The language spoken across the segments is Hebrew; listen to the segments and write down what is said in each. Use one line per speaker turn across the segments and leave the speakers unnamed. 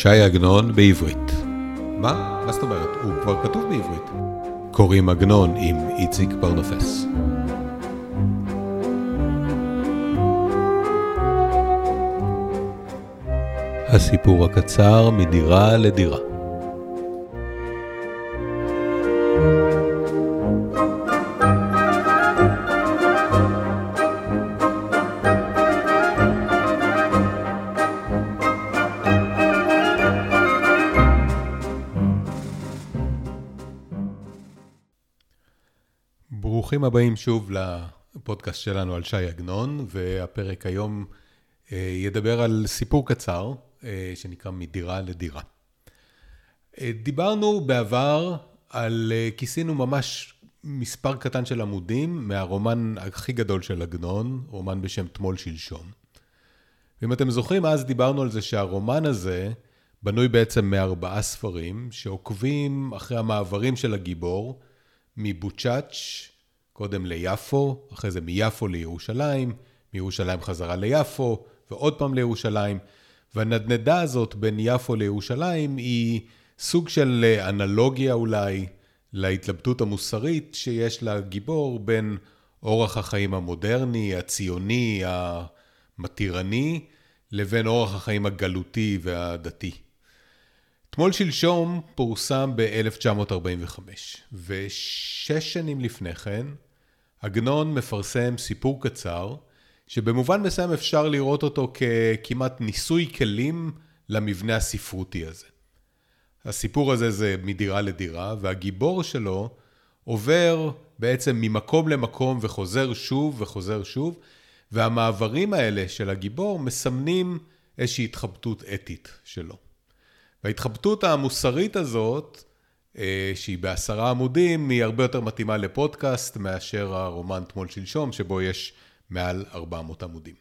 ש"י עגנון בעברית. מה? מה זאת אומרת? הוא כבר כתוב בעברית. קוראים עגנון עם איציק פרנופס. הסיפור הקצר מדירה לדירה. ברוכים הבאים שוב לפודקאסט שלנו על ש"י עגנון, והפרק היום אה, ידבר על סיפור קצר אה, שנקרא מדירה לדירה. אה, דיברנו בעבר על, כיסינו ממש מספר קטן של עמודים מהרומן הכי גדול של עגנון, רומן בשם תמול שלשום. ואם אתם זוכרים, אז דיברנו על זה שהרומן הזה בנוי בעצם מארבעה ספרים שעוקבים אחרי המעברים של הגיבור מבוצ'אץ' קודם ליפו, אחרי זה מיפו לירושלים, מירושלים חזרה ליפו, ועוד פעם לירושלים. והנדנדה הזאת בין יפו לירושלים היא סוג של אה, אנלוגיה אולי להתלבטות המוסרית שיש לגיבור בין אורח החיים המודרני, הציוני, המתירני, לבין אורח החיים הגלותי והדתי. אתמול שלשום פורסם ב-1945, ושש שנים לפני כן, עגנון מפרסם סיפור קצר, שבמובן מסוים אפשר לראות אותו ככמעט ניסוי כלים למבנה הספרותי הזה. הסיפור הזה זה מדירה לדירה, והגיבור שלו עובר בעצם ממקום למקום וחוזר שוב וחוזר שוב, והמעברים האלה של הגיבור מסמנים איזושהי התחבטות אתית שלו. וההתחבטות המוסרית הזאת, שהיא בעשרה עמודים, היא הרבה יותר מתאימה לפודקאסט מאשר הרומן תמול שלשום, שבו יש מעל 400 עמודים.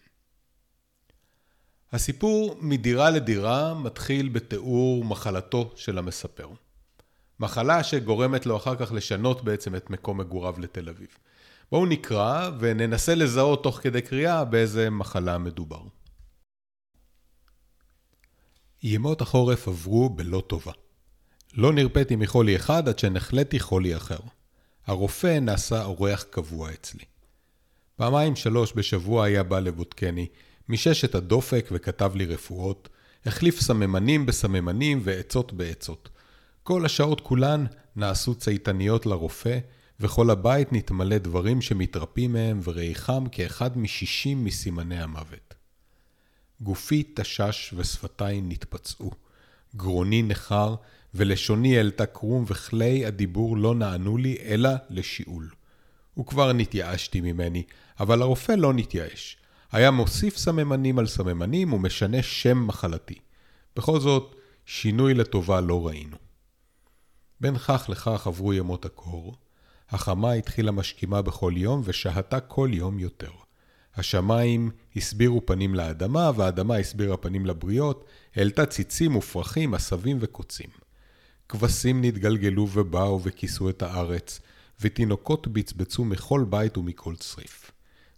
הסיפור מדירה לדירה מתחיל בתיאור מחלתו של המספר. מחלה שגורמת לו אחר כך לשנות בעצם את מקום מגוריו לתל אביב. בואו נקרא וננסה לזהות תוך כדי קריאה באיזה מחלה מדובר. ימות החורף עברו בלא טובה. לא נרפאתי מחולי אחד עד שנחלאתי חולי אחר. הרופא נעשה אורח קבוע אצלי. פעמיים שלוש בשבוע היה בא לבודקני, מישש את הדופק וכתב לי רפואות, החליף סממנים בסממנים ועצות בעצות. כל השעות כולן נעשו צייתניות לרופא, וכל הבית נתמלא דברים שמתרפים מהם וריחם כאחד משישים מסימני המוות. גופי תשש ושפתיי נתפצעו. גרוני נחר, ולשוני העלתה קרום, וכלי הדיבור לא נענו לי, אלא לשיעול. וכבר נתייאשתי ממני, אבל הרופא לא נתייאש. היה מוסיף סממנים על סממנים ומשנה שם מחלתי. בכל זאת, שינוי לטובה לא ראינו. בין כך לכך עברו ימות הקור. החמה התחילה משכימה בכל יום ושהתה כל יום יותר. השמיים הסבירו פנים לאדמה, והאדמה הסבירה פנים לבריות, העלתה ציצים ופרחים, עשבים וקוצים. כבשים נתגלגלו ובאו וכיסו את הארץ, ותינוקות בצבצו מכל בית ומכל צריף.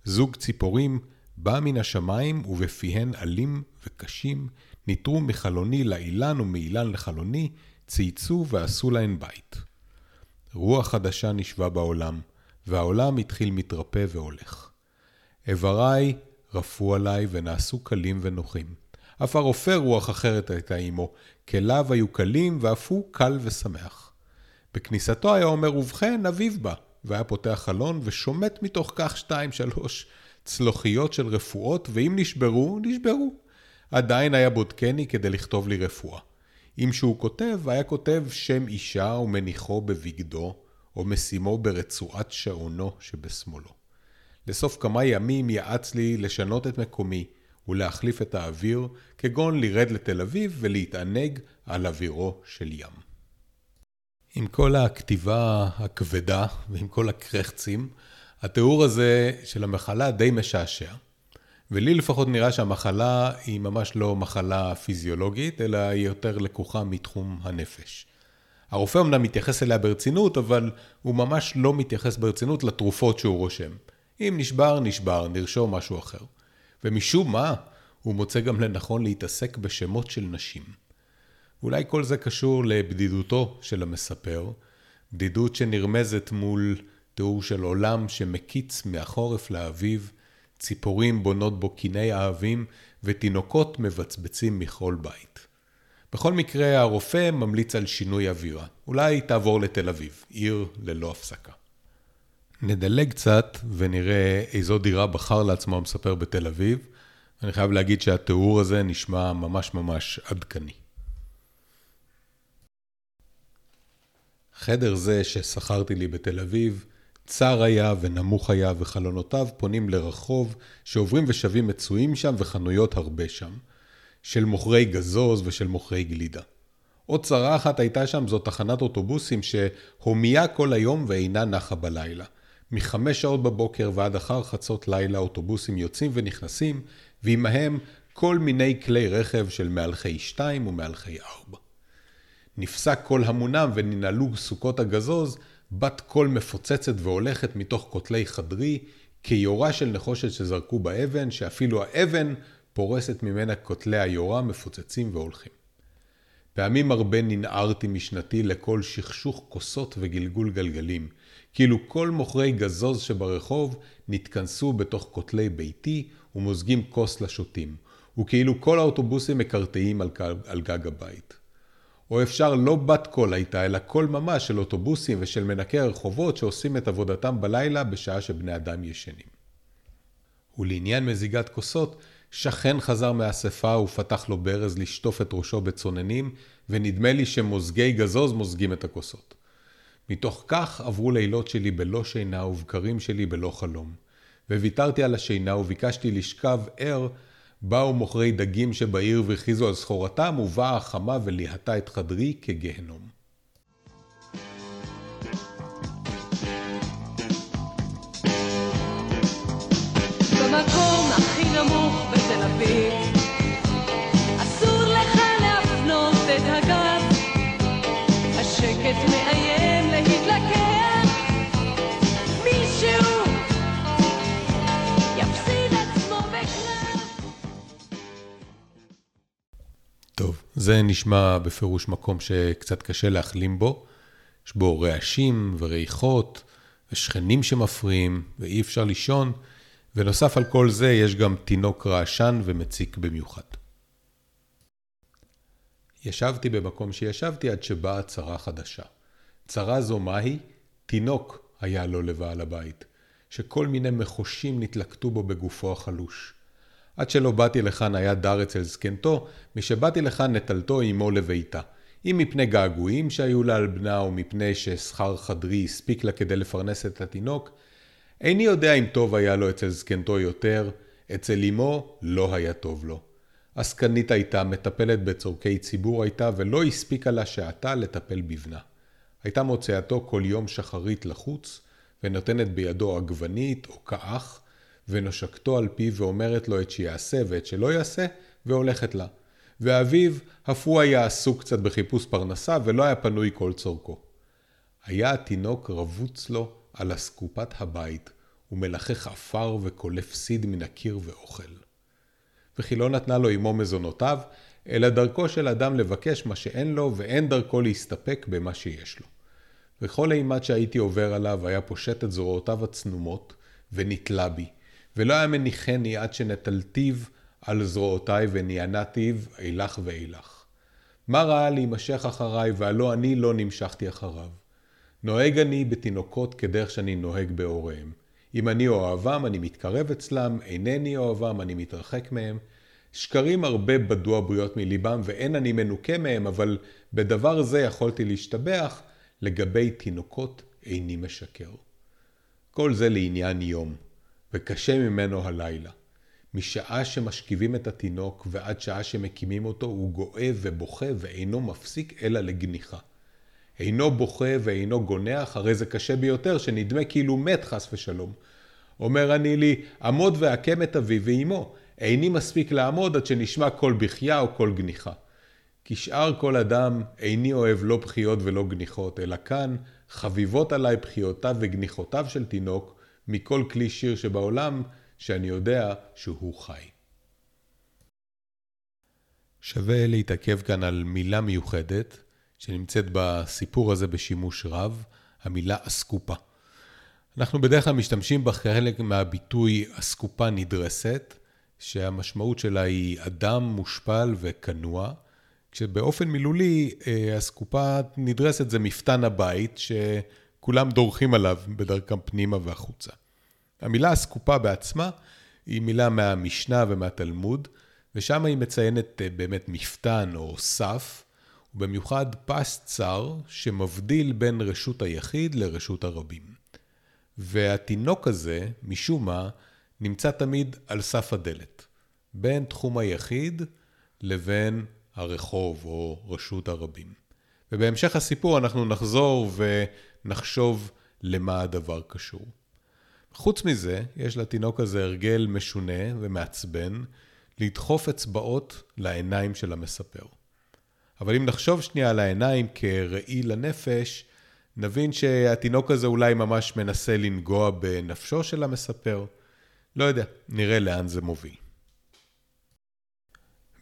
זוג ציפורים בא מן השמיים, ובפיהן עלים וקשים, ניטרו מחלוני לאילן ומאילן לחלוני, צייצו ועשו להן בית. רוח חדשה נשבה בעולם, והעולם התחיל מתרפא והולך. איבריי רפו עליי ונעשו קלים ונוחים. אף הרופא רוח אחרת הייתה עמו, כליו היו קלים ואף הוא קל ושמח. בכניסתו היה אומר, ובכן, אביב בא, והיה פותח חלון ושומט מתוך כך שתיים שלוש צלוחיות של רפואות, ואם נשברו, נשברו. עדיין היה בודקני כדי לכתוב לי רפואה. אם שהוא כותב, היה כותב שם אישה ומניחו בבגדו, או משימו ברצועת שעונו שבשמאלו. לסוף כמה ימים יעץ לי לשנות את מקומי ולהחליף את האוויר, כגון לרד לתל אביב ולהתענג על אווירו של ים. עם כל הכתיבה הכבדה ועם כל הקרחצים, התיאור הזה של המחלה די משעשע. ולי לפחות נראה שהמחלה היא ממש לא מחלה פיזיולוגית, אלא היא יותר לקוחה מתחום הנפש. הרופא אמנם מתייחס אליה ברצינות, אבל הוא ממש לא מתייחס ברצינות לתרופות שהוא רושם. אם נשבר, נשבר, נרשום משהו אחר. ומשום מה, הוא מוצא גם לנכון להתעסק בשמות של נשים. אולי כל זה קשור לבדידותו של המספר, בדידות שנרמזת מול תיאור של עולם שמקיץ מהחורף לאביב, ציפורים בונות בו קיני אהבים ותינוקות מבצבצים מכל בית. בכל מקרה, הרופא ממליץ על שינוי אווירה. אולי תעבור לתל אביב, עיר ללא הפסקה. נדלג קצת ונראה איזו דירה בחר לעצמו המספר בתל אביב. אני חייב להגיד שהתיאור הזה נשמע ממש ממש עדכני. חדר זה ששכרתי לי בתל אביב, צר היה ונמוך היה וחלונותיו פונים לרחוב שעוברים ושבים מצויים שם וחנויות הרבה שם. של מוכרי גזוז ושל מוכרי גלידה. עוד צרה אחת הייתה שם, זו תחנת אוטובוסים שהומייה כל היום ואינה נחה בלילה. מחמש שעות בבוקר ועד אחר חצות לילה אוטובוסים יוצאים ונכנסים, ועמהם כל מיני כלי רכב של מהלכי שתיים ומהלכי ארבע. נפסק כל המונם וננעלו סוכות הגזוז, בת קול מפוצצת והולכת מתוך כותלי חדרי, כיורה של נחושת שזרקו באבן, שאפילו האבן פורסת ממנה כותלי היורה מפוצצים והולכים. פעמים הרבה ננערתי משנתי לכל שכשוך כוסות וגלגול גלגלים, כאילו כל מוכרי גזוז שברחוב נתכנסו בתוך כותלי ביתי ומוזגים כוס לשותים, וכאילו כל האוטובוסים מקרטעים על, על גג הבית. או אפשר לא בת קול הייתה, אלא קול ממש של אוטובוסים ושל מנקי הרחובות שעושים את עבודתם בלילה בשעה שבני אדם ישנים. ולעניין מזיגת כוסות, שכן חזר מהאספה ופתח לו ברז לשטוף את ראשו בצוננים, ונדמה לי שמוזגי גזוז מוזגים את הכוסות. מתוך כך עברו לילות שלי בלא שינה ובקרים שלי בלא חלום. וויתרתי על השינה וביקשתי לשכב ער, באו מוכרי דגים שבעיר והכריזו על סחורתם, ובאה החמה וליהתה את חדרי כגהנום. זה נשמע בפירוש מקום שקצת קשה להחלים בו. יש בו רעשים וריחות ושכנים שמפריעים ואי אפשר לישון. ונוסף על כל זה יש גם תינוק רעשן ומציק במיוחד. ישבתי במקום שישבתי עד שבאה צרה חדשה. צרה זו מהי? תינוק היה לו לבעל הבית, שכל מיני מחושים נתלקטו בו בגופו החלוש. עד שלא באתי לכאן היה דר אצל זקנתו, משבאתי לכאן נטלתו עמו לביתה. אם מפני געגועים שהיו לה על בנה, ומפני ששכר חדרי הספיק לה כדי לפרנס את התינוק, איני יודע אם טוב היה לו אצל זקנתו יותר, אצל אמו לא היה טוב לו. עסקנית הייתה, מטפלת בצורכי ציבור הייתה, ולא הספיקה לה שעתה לטפל בבנה. הייתה מוציאתו כל יום שחרית לחוץ, ונותנת בידו עגבנית או כאח, ונושקתו על פיו ואומרת לו את שיעשה ואת שלא יעשה, והולכת לה. ואביו, אף הוא היה עסוק קצת בחיפוש פרנסה, ולא היה פנוי כל צורכו. היה התינוק רבוץ לו על אסקופת הבית, ומלחך עפר וקולף סיד מן הקיר ואוכל. וכי לא נתנה לו אמו מזונותיו, אלא דרכו של אדם לבקש מה שאין לו, ואין דרכו להסתפק במה שיש לו. וכל אימת שהייתי עובר עליו, היה פושט את זרועותיו הצנומות, ונתלה בי, ולא היה מניחני עד שנטלתיו על זרועותיי ונענתיו אילך ואילך. מה ראה להימשך אחריי, והלא אני לא נמשכתי אחריו. נוהג אני בתינוקות כדרך שאני נוהג בהוריהם. אם אני אוהבם, אני מתקרב אצלם, אינני אוהבם, אני מתרחק מהם. שקרים הרבה בדו הבריות מליבם, ואין אני מנוקה מהם, אבל בדבר זה יכולתי להשתבח, לגבי תינוקות איני משקר. כל זה לעניין יום, וקשה ממנו הלילה. משעה שמשכיבים את התינוק ועד שעה שמקימים אותו, הוא גואה ובוכה ואינו מפסיק אלא לגניחה. אינו בוכה ואינו גונח, הרי זה קשה ביותר, שנדמה כאילו מת חס ושלום. אומר אני לי, עמוד ועקם את אבי ואמו, איני מספיק לעמוד עד שנשמע קול בכייה או קול גניחה. כשאר כל אדם, איני אוהב לא בכיות ולא גניחות, אלא כאן חביבות עליי בכיותיו וגניחותיו של תינוק, מכל כלי שיר שבעולם, שאני יודע שהוא חי. שווה להתעכב כאן על מילה מיוחדת שנמצאת בסיפור הזה בשימוש רב, המילה אסקופה. אנחנו בדרך כלל משתמשים בחלק מהביטוי אסקופה נדרסת, שהמשמעות שלה היא אדם מושפל וכנוע, כשבאופן מילולי אה, אסקופה נדרסת זה מפתן הבית שכולם דורכים עליו בדרכם פנימה והחוצה. המילה אסקופה בעצמה היא מילה מהמשנה ומהתלמוד, ושם היא מציינת אה, באמת מפתן או סף, ובמיוחד פס צר שמבדיל בין רשות היחיד לרשות הרבים. והתינוק הזה, משום מה, נמצא תמיד על סף הדלת, בין תחום היחיד לבין הרחוב או רשות הרבים. ובהמשך הסיפור אנחנו נחזור ונחשוב למה הדבר קשור. חוץ מזה, יש לתינוק הזה הרגל משונה ומעצבן לדחוף אצבעות לעיניים של המספר. אבל אם נחשוב שנייה על העיניים כראי לנפש, נבין שהתינוק הזה אולי ממש מנסה לנגוע בנפשו של המספר. לא יודע, נראה לאן זה מוביל.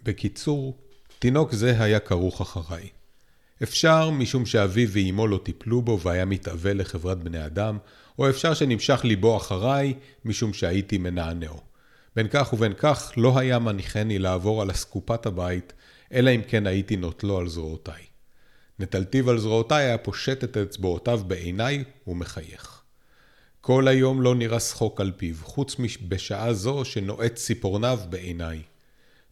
בקיצור, תינוק זה היה כרוך אחריי. אפשר משום שאביו ואימו לא טיפלו בו והיה מתאבל לחברת בני אדם, או אפשר שנמשך ליבו אחריי משום שהייתי מנענעו. בין כך ובין כך לא היה מניחני לעבור על אסקופת הבית, אלא אם כן הייתי נוטלו על זרועותיי. נטלתיו על זרועותיי היה פושט את אצבעותיו בעיניי ומחייך. כל היום לא נראה שחוק על פיו, חוץ בשעה זו שנועץ ציפורניו בעיניי.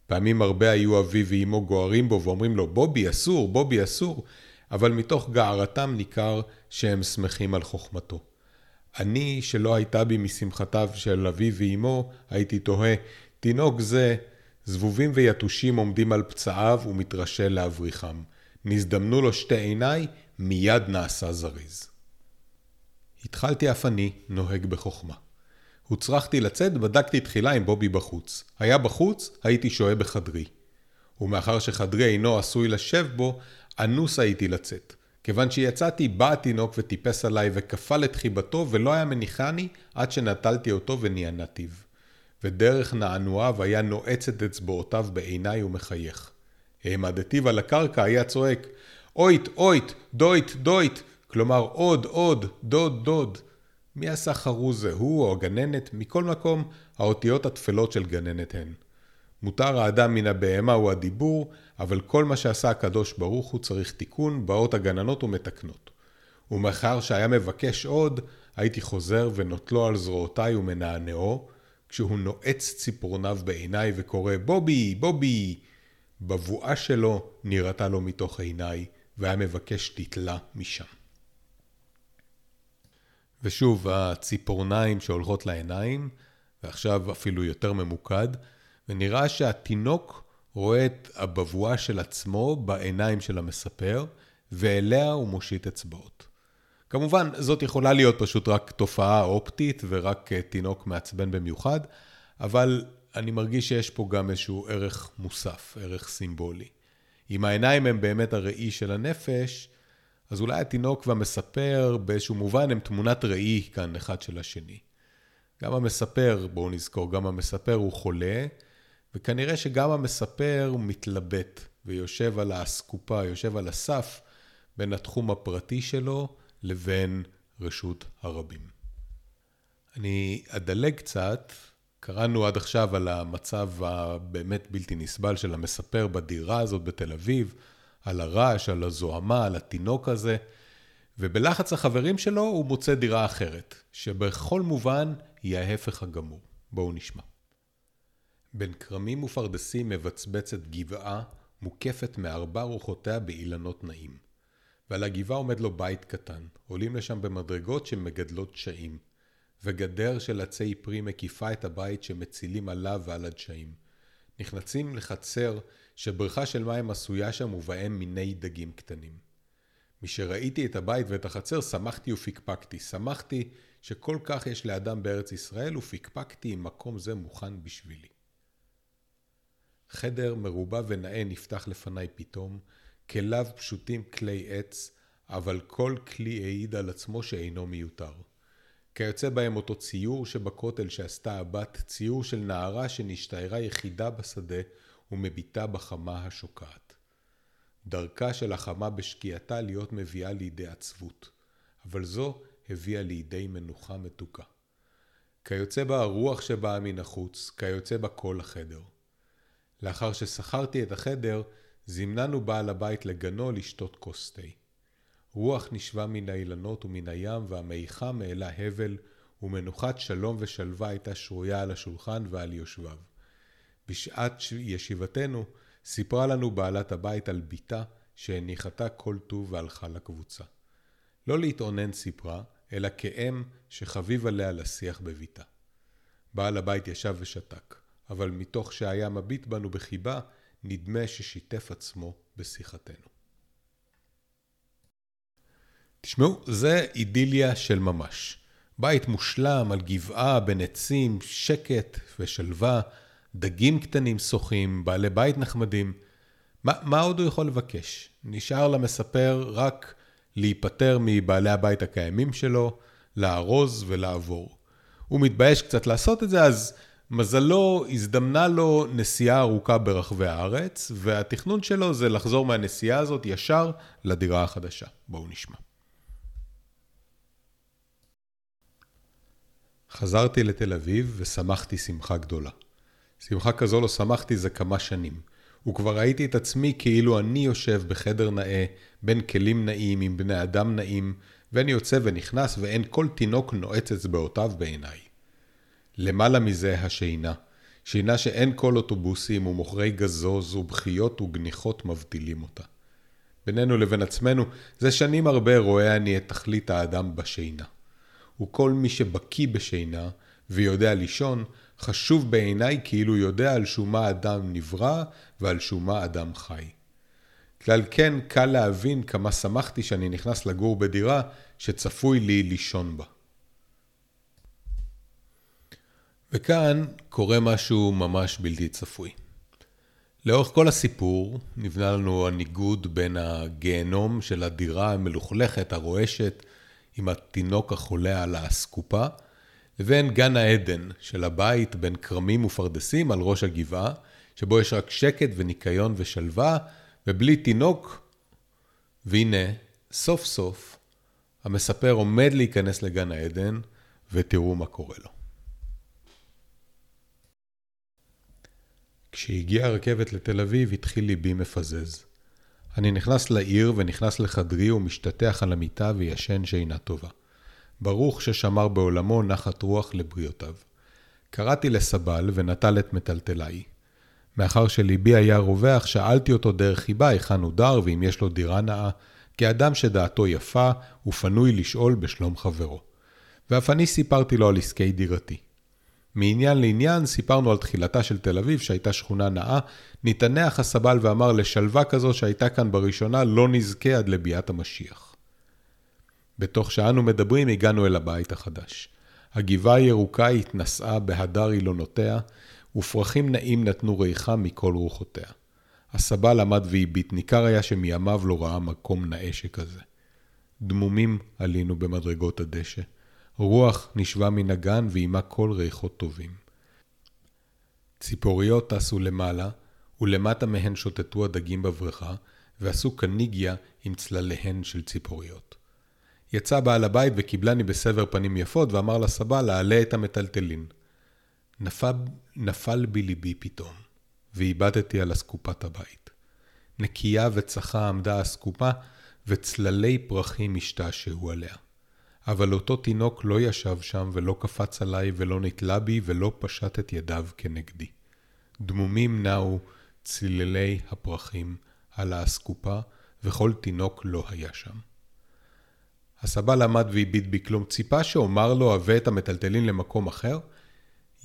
פעמים הרבה היו אבי ואמו גוערים בו ואומרים לו, בובי, אסור, בובי, אסור, אבל מתוך גערתם ניכר שהם שמחים על חוכמתו. אני, שלא הייתה בי משמחתיו של אבי ואמו, הייתי תוהה, תינוק זה, זבובים ויתושים עומדים על פצעיו ומתרשל להבריחם. נזדמנו לו שתי עיניי, מיד נעשה זריז. התחלתי אף אני נוהג בחוכמה. הוצרכתי לצאת, בדקתי תחילה עם בובי בחוץ. היה בחוץ, הייתי שוהה בחדרי. ומאחר שחדרי אינו עשוי לשב בו, אנוס הייתי לצאת. כיוון שיצאתי, בא התינוק וטיפס עליי וכפל את חיבתו ולא היה מניחני עד שנטלתי אותו ונענתיו. ודרך נענועיו היה נועץ את אצבעותיו בעיניי ומחייך. העמדתיו על הקרקע היה צועק, אוית, אוית, דוית, דוית, כלומר עוד, עוד, דוד, דוד. מי עשה חרוז זה, הוא או הגננת? מכל מקום, האותיות התפלות של גננת הן. מותר האדם מן הבהמה הוא הדיבור, אבל כל מה שעשה הקדוש ברוך הוא צריך תיקון, באות הגננות ומתקנות. ומאחר שהיה מבקש עוד, הייתי חוזר ונוטלו על זרועותיי ומנענעו, כשהוא נועץ ציפורניו בעיניי וקורא בובי, בובי. בבואה שלו נראתה לו מתוך עיניי, והיה מבקש תתלה משם. ושוב, הציפורניים שהולכות לעיניים, ועכשיו אפילו יותר ממוקד, ונראה שהתינוק רואה את הבבואה של עצמו בעיניים של המספר, ואליה הוא מושיט אצבעות. כמובן, זאת יכולה להיות פשוט רק תופעה אופטית ורק אה, תינוק מעצבן במיוחד, אבל אני מרגיש שיש פה גם איזשהו ערך מוסף, ערך סימבולי. אם העיניים הם באמת הראי של הנפש, אז אולי התינוק והמספר באיזשהו מובן הם תמונת ראי כאן אחד של השני. גם המספר, בואו נזכור, גם המספר הוא חולה, וכנראה שגם המספר מתלבט ויושב על האסקופה, יושב על הסף בין התחום הפרטי שלו לבין רשות הרבים. אני אדלג קצת, קראנו עד עכשיו על המצב הבאמת בלתי נסבל של המספר בדירה הזאת בתל אביב, על הרעש, על הזוהמה, על התינוק הזה, ובלחץ החברים שלו הוא מוצא דירה אחרת, שבכל מובן היא ההפך הגמור. בואו נשמע. בין כרמים ופרדסים מבצבצת גבעה מוקפת מארבע רוחותיה באילנות נעים. ועל הגבעה עומד לו בית קטן, עולים לשם במדרגות שמגדלות דשאים, וגדר של עצי פרי מקיפה את הבית שמצילים עליו ועל הדשאים. נכנסים לחצר שבריכה של מים עשויה שם ובהם מיני דגים קטנים. משראיתי את הבית ואת החצר שמחתי ופקפקתי. שמחתי שכל כך יש לאדם בארץ ישראל ופקפקתי אם מקום זה מוכן בשבילי. חדר מרובע ונאה נפתח לפניי פתאום, כליו פשוטים כלי עץ, אבל כל כלי העיד על עצמו שאינו מיותר. כיוצא בהם אותו ציור שבכותל שעשתה הבת, ציור של נערה שנשתערה יחידה בשדה ומביטה בחמה השוקעת. דרכה של החמה בשקיעתה להיות מביאה לידי עצבות, אבל זו הביאה לידי מנוחה מתוקה. כיוצא בה הרוח שבאה מן החוץ, כיוצא בה כל החדר. לאחר ששכרתי את החדר, זימננו בעל הבית לגנו לשתות כוס תה. רוח נשבה מן האילנות ומן הים, והמיחם העלה הבל, ומנוחת שלום ושלווה הייתה שרויה על השולחן ועל יושביו. בשעת ישיבתנו, סיפרה לנו בעלת הבית על בתה, שהניחתה כל טוב והלכה לקבוצה. לא להתאונן סיפרה, אלא כאם שחביב עליה לשיח בביתה. בעל הבית ישב ושתק, אבל מתוך שהיה מביט בנו בחיבה, נדמה ששיתף עצמו בשיחתנו. תשמעו, זה אידיליה של ממש. בית מושלם על גבעה בין עצים, שקט ושלווה, דגים קטנים שוחים, בעלי בית נחמדים. מה, מה עוד הוא יכול לבקש? נשאר למספר רק להיפטר מבעלי הבית הקיימים שלו, לארוז ולעבור. הוא מתבייש קצת לעשות את זה, אז מזלו, הזדמנה לו נסיעה ארוכה ברחבי הארץ, והתכנון שלו זה לחזור מהנסיעה הזאת ישר לדירה החדשה. בואו נשמע. חזרתי לתל אביב ושמחתי שמחה גדולה. שמחה כזו לא שמחתי זה כמה שנים. וכבר ראיתי את עצמי כאילו אני יושב בחדר נאה, בין כלים נאים עם בני אדם נאים, ואני יוצא ונכנס ואין כל תינוק נועץ אצבעותיו בעיניי. למעלה מזה השינה, שינה שאין כל אוטובוסים ומוכרי גזוז ובכיות וגניחות מבטילים אותה. בינינו לבין עצמנו, זה שנים הרבה רואה אני את תכלית האדם בשינה. וכל מי שבקיא בשינה ויודע לישון, חשוב בעיניי כאילו יודע על שום מה אדם נברא ועל שום מה אדם חי. כלל כן קל להבין כמה שמחתי שאני נכנס לגור בדירה שצפוי לי לישון בה. וכאן קורה משהו ממש בלתי צפוי. לאורך כל הסיפור נבנה לנו הניגוד בין הגיהנום של הדירה המלוכלכת, הרועשת, עם התינוק החולה על האסקופה, לבין גן העדן של הבית בין כרמים ופרדסים על ראש הגבעה, שבו יש רק שקט וניקיון ושלווה, ובלי תינוק. והנה, סוף סוף, המספר עומד להיכנס לגן העדן, ותראו מה קורה לו. כשהגיעה הרכבת לתל אביב, התחיל ליבי מפזז. אני נכנס לעיר ונכנס לחדרי ומשתטח על המיטה וישן שינה טובה. ברוך ששמר בעולמו נחת רוח לבריאותיו. קראתי לסבל ונטל את מטלטליי. מאחר שליבי היה רווח, שאלתי אותו דרך חיבה היכן הוא דר ואם יש לו דירה נאה, כאדם שדעתו יפה ופנוי לשאול בשלום חברו. ואף אני סיפרתי לו על עסקי דירתי. מעניין לעניין סיפרנו על תחילתה של תל אביב שהייתה שכונה נאה, נתענח הסבל ואמר לשלווה כזו שהייתה כאן בראשונה לא נזכה עד לביאת המשיח. בתוך שאנו מדברים הגענו אל הבית החדש. הגבעה הירוקה התנשאה בהדר אילונותיה, ופרחים נעים נתנו ריחה מכל רוחותיה. הסבל עמד והביט, ניכר היה שמימיו לא ראה מקום נאה שכזה. דמומים עלינו במדרגות הדשא. רוח נשבה מן הגן ועימה כל ריחות טובים. ציפוריות טסו למעלה, ולמטה מהן שוטטו הדגים בבריכה, ועשו קניגיה עם צלליהן של ציפוריות. יצא בעל הבית וקיבלני בסבר פנים יפות, ואמר לסבא להעלה את המטלטלין. נפל, נפל בי ליבי פתאום, ואיבדתי על אסקופת הבית. נקייה וצחה עמדה האסקופה, וצללי פרחים השתעשעו עליה. אבל אותו תינוק לא ישב שם ולא קפץ עליי ולא נתלה בי ולא פשט את ידיו כנגדי. דמומים נעו צלילי הפרחים על האסקופה, וכל תינוק לא היה שם. הסבא למד והביט בי כלום, ציפה שאומר לו הבא את המטלטלין למקום אחר?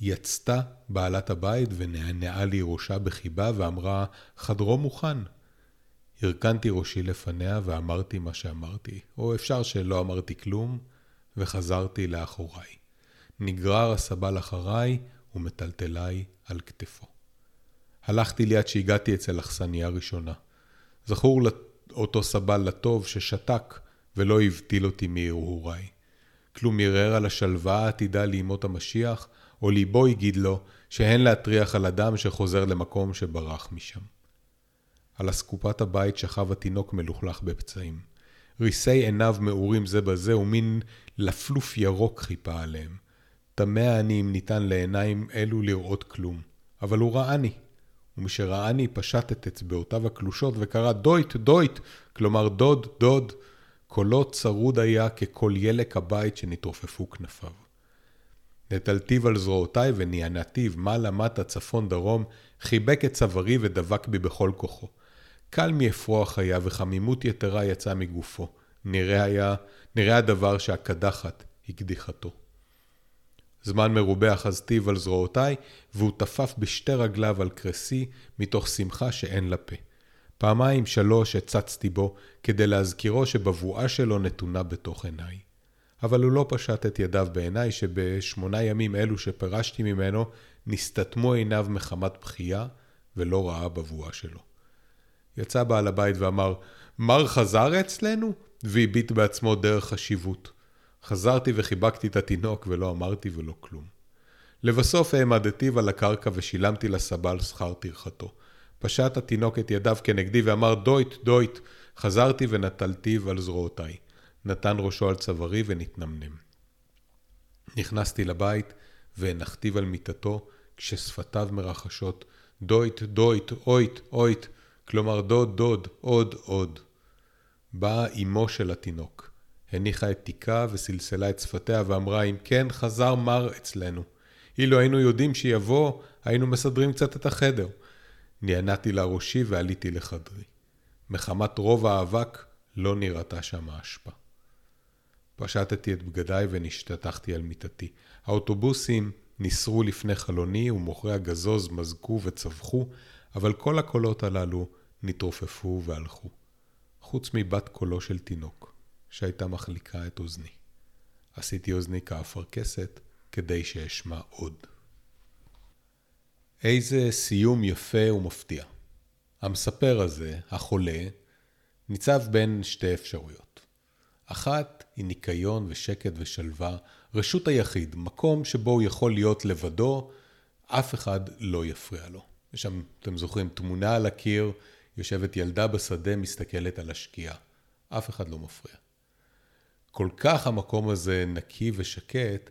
יצתה בעלת הבית ונענעה לי ראשה בחיבה ואמרה, חדרו מוכן. הרכנתי ראשי לפניה ואמרתי מה שאמרתי, או אפשר שלא אמרתי כלום, וחזרתי לאחוריי. נגרר הסבל אחריי ומטלטליי על כתפו. הלכתי לי עד שהגעתי אצל אכסניה ראשונה. זכור אותו סבל לטוב ששתק ולא הבטיל אותי מהרהוריי. כלום ערער על השלווה העתידה לימות המשיח, או ליבו הגיד לו שהן להטריח על אדם שחוזר למקום שברח משם. על אסקופת הבית שכב התינוק מלוכלך בפצעים. ריסי עיניו מעורים זה בזה, ומין לפלוף ירוק חיפה עליהם. תמה אני אם ניתן לעיניים אלו לראות כלום. אבל הוא ראני. ומשראני פשט את אצבעותיו הקלושות וקרא דויט, דויט, כלומר דוד, דוד. קולו צרוד היה ככל ילק הבית שנתרופפו כנפיו. נטלתיו על זרועותיי ונענתיו מעלה מטה צפון דרום, חיבק את צווארי ודבק בי בכל כוחו. קל מאפרוח היה וחמימות יתרה יצאה מגופו. נראה היה, נראה הדבר שהקדחת הקדיחתו. זמן מרובה אחזתיו על זרועותיי, והוא טפף בשתי רגליו על קרסי, מתוך שמחה שאין לה פה. פעמיים שלוש הצצתי בו, כדי להזכירו שבבואה שלו נתונה בתוך עיניי. אבל הוא לא פשט את ידיו בעיניי, שבשמונה ימים אלו שפרשתי ממנו, נסתתמו עיניו מחמת בכייה, ולא ראה בבואה שלו. יצא בעל הבית ואמר, מר חזר אצלנו? והביט בעצמו דרך חשיבות. חזרתי וחיבקתי את התינוק ולא אמרתי ולא כלום. לבסוף העמדתיו על הקרקע ושילמתי לסבל שכר טרחתו. פשט התינוק את ידיו כנגדי ואמר דויט, דויט. חזרתי ונטלתיו על זרועותיי. נתן ראשו על צווארי ונתנמנם. נכנסתי לבית והנחתיו על מיטתו כששפתיו מרחשות דויט, דויט, אויט, אויט, כלומר דוד, דוד, עוד, עוד. באה אמו של התינוק. הניחה את תיקה וסלסלה את שפתיה ואמרה, אם כן, חזר מר אצלנו. אילו היינו יודעים שיבוא, היינו מסדרים קצת את החדר. נענעתי לה ראשי ועליתי לחדרי. מחמת רוב האבק לא נראתה שם האשפה. פשטתי את בגדיי ונשתטחתי על מיטתי. האוטובוסים ניסרו לפני חלוני ומוכרי הגזוז מזגו וצווחו, אבל כל הקולות הללו נתרופפו והלכו. חוץ מבת קולו של תינוק, שהייתה מחליקה את אוזני. עשיתי אוזני כאפרכסת כדי שאשמע עוד. איזה סיום יפה ומפתיע. המספר הזה, החולה, ניצב בין שתי אפשרויות. אחת היא ניקיון ושקט ושלווה, רשות היחיד, מקום שבו הוא יכול להיות לבדו, אף אחד לא יפריע לו. יש שם, אתם זוכרים, תמונה על הקיר, יושבת ילדה בשדה, מסתכלת על השקיעה. אף אחד לא מפריע. כל כך המקום הזה נקי ושקט,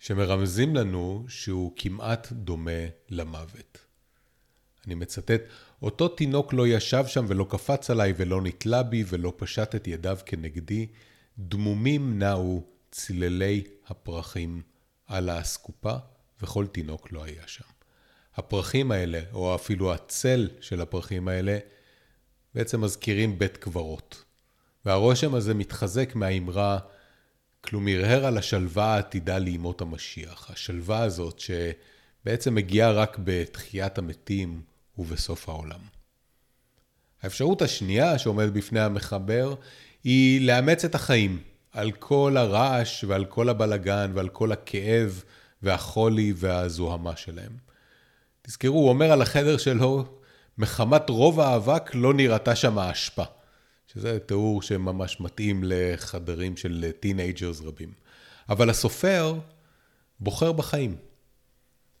שמרמזים לנו שהוא כמעט דומה למוות. אני מצטט, אותו תינוק לא ישב שם ולא קפץ עליי ולא נתלה בי ולא פשט את ידיו כנגדי, דמומים נעו צללי הפרחים על האסקופה, וכל תינוק לא היה שם. הפרחים האלה, או אפילו הצל של הפרחים האלה, בעצם מזכירים בית קברות. והרושם הזה מתחזק מהאמרה, כלום הרהר על השלווה העתידה לימות המשיח. השלווה הזאת שבעצם מגיעה רק בתחיית המתים ובסוף העולם. האפשרות השנייה שעומדת בפני המחבר היא לאמץ את החיים על כל הרעש ועל כל הבלגן ועל כל הכאב והחולי והזוהמה שלהם. תזכרו, הוא אומר על החדר שלו, מחמת רוב האבק לא נראתה שם האשפה. שזה תיאור שממש מתאים לחדרים של teenagers רבים. אבל הסופר בוחר בחיים.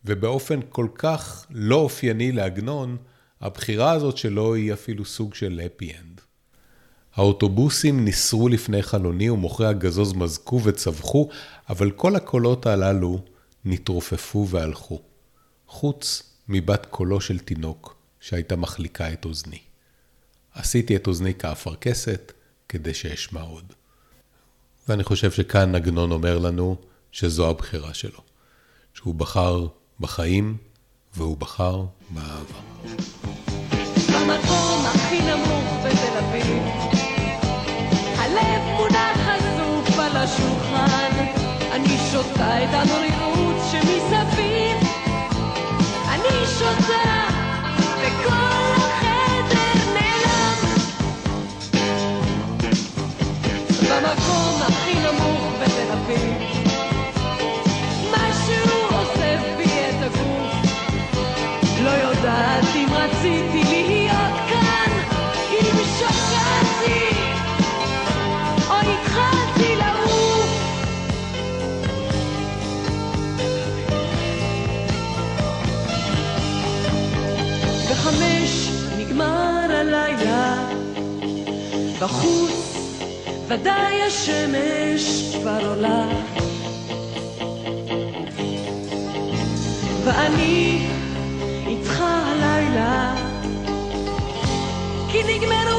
ובאופן כל כך לא אופייני לעגנון, הבחירה הזאת שלו היא אפילו סוג של happy end. האוטובוסים ניסרו לפני חלוני ומוכרי הגזוז מזגו וצווחו, אבל כל הקולות הללו נתרופפו והלכו. חוץ מבת קולו של תינוק שהייתה מחליקה את אוזני. עשיתי את אוזני כאפרכסת כדי שאשמע עוד. ואני חושב שכאן עגנון אומר לנו שזו הבחירה שלו. שהוא בחר בחיים והוא בחר באהבה.
בחוץ ודאי השמש כבר עולה. ואני איתך הלילה, כי נגמרו